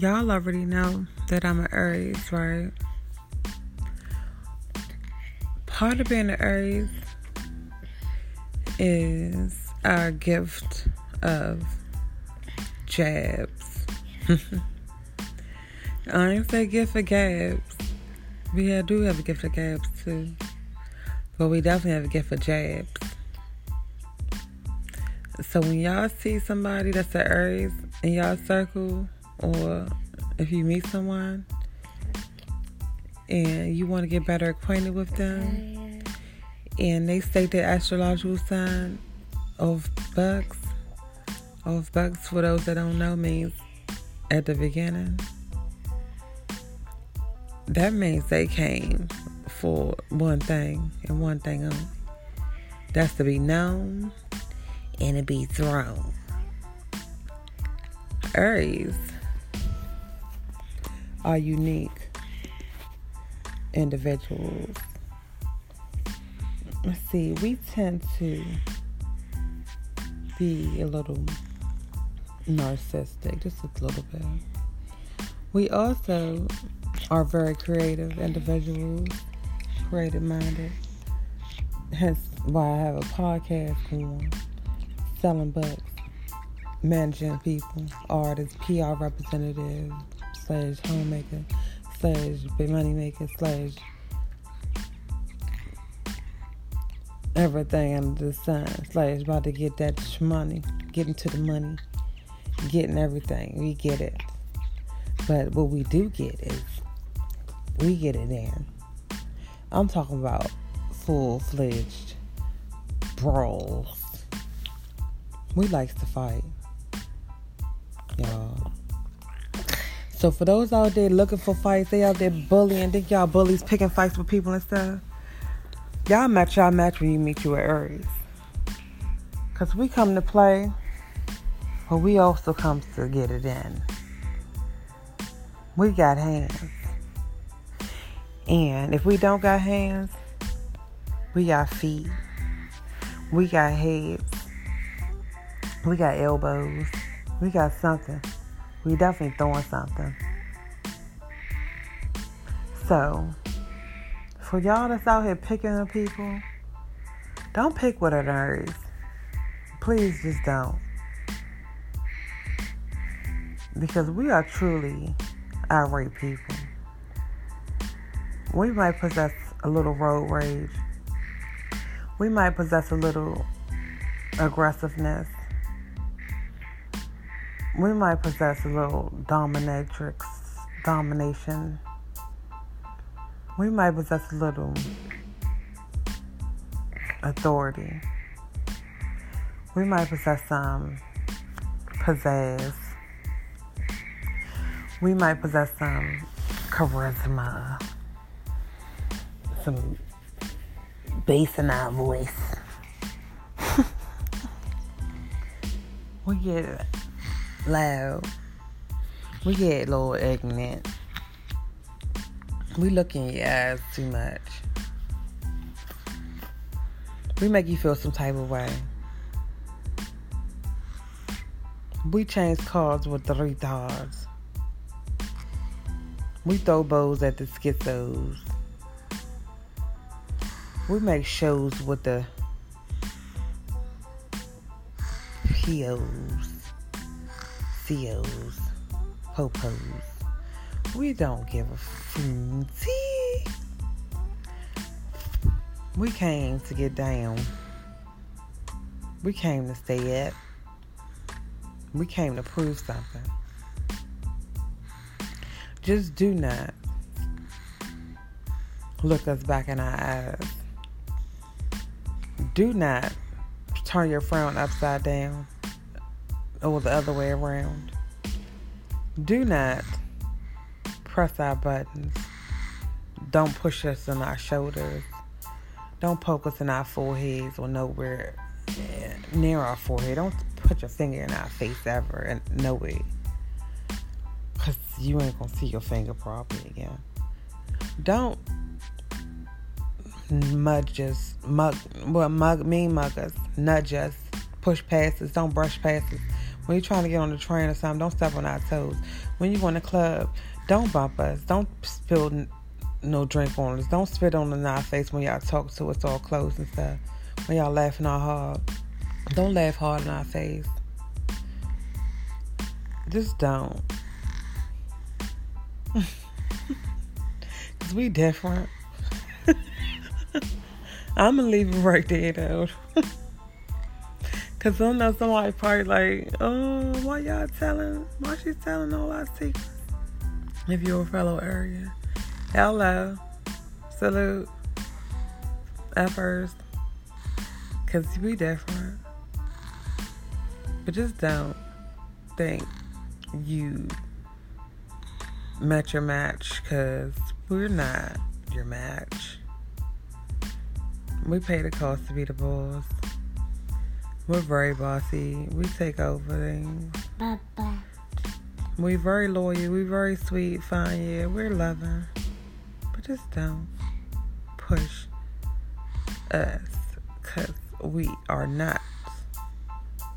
y'all already know that I'm an Aries, right? Part of being an Aries is our gift of jabs. I ain't say gift of gabs. We do have a gift of gabs too. But we definitely have a gift of jabs. So when y'all see somebody that's an Aries in y'all circle, or if you meet someone and you want to get better acquainted with them, and they state their astrological sign of bucks, of bucks for those that don't know means at the beginning. That means they came for one thing and one thing only. That's to be known and to be thrown. Aries are unique individuals. Let's see, we tend to be a little narcissistic, just a little bit. We also are very creative individuals, creative minded. Hence why I have a podcast going selling books, managing people, artists, PR representative, slash homemaker, slash big money maker, slash everything under the sun, slash about to get that money, getting to the money, getting everything. We get it. But what we do get is we get it in. I'm talking about full fledged brawls we likes to fight, y'all. So for those out there looking for fights, they out there bullying, think y'all bullies picking fights with people and stuff. Y'all match y'all match when you meet you at Aries. Cause we come to play, but we also come to get it in. We got hands. And if we don't got hands, we got feet. We got heads. We got elbows. We got something. We definitely throwing something. So, for y'all that's out here picking on people, don't pick with an Aries. Please just don't. Because we are truly irate people. We might possess a little road rage. We might possess a little aggressiveness we might possess a little dominatrix domination. We might possess a little authority. We might possess some pizzazz. We might possess some charisma, some bass in our voice. we get loud. We get a little ignorant. We look in your eyes too much. We make you feel some type of way. We change cars with the retards. We throw bows at the schizos. We make shows with the POs. COs, popos. We don't give a foodie. We came to get down. We came to stay up. We came to prove something. Just do not look us back in our eyes. Do not turn your frown upside down or the other way around. Do not press our buttons. Don't push us on our shoulders. Don't poke us in our foreheads or nowhere eh, near our forehead. Don't put your finger in our face ever and no way. Because you ain't to see your finger properly again. Don't mudge us, mug, well, mug, mean mug us, nudge us, push past us, don't brush past us When you're trying to get on the train or something, don't step on our toes. When you go in the club, don't bump us. Don't spill no drink on us. Don't spit on the our face when y'all talk to us all close and stuff. When y'all laughing all hard. Don't laugh hard in our face. Just don't. Cause we different. I'm gonna leave it right there though. Cause I know somebody probably like, oh, why y'all telling? Why she telling all our secrets? If you're a fellow area, hello, salute, at first, cause we different. But just don't think you met your match, cause we're not your match. We pay the cost to be the boss. We're very bossy. We take over things. Bye-bye. We very loyal. We very sweet. Fine, yeah. We're loving. But just don't push us. Because we are not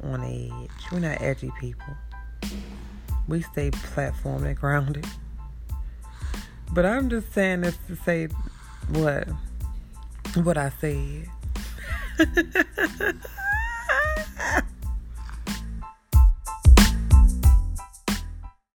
on edge. We're not edgy people. We stay platformed and grounded. But I'm just saying this to say what what I said.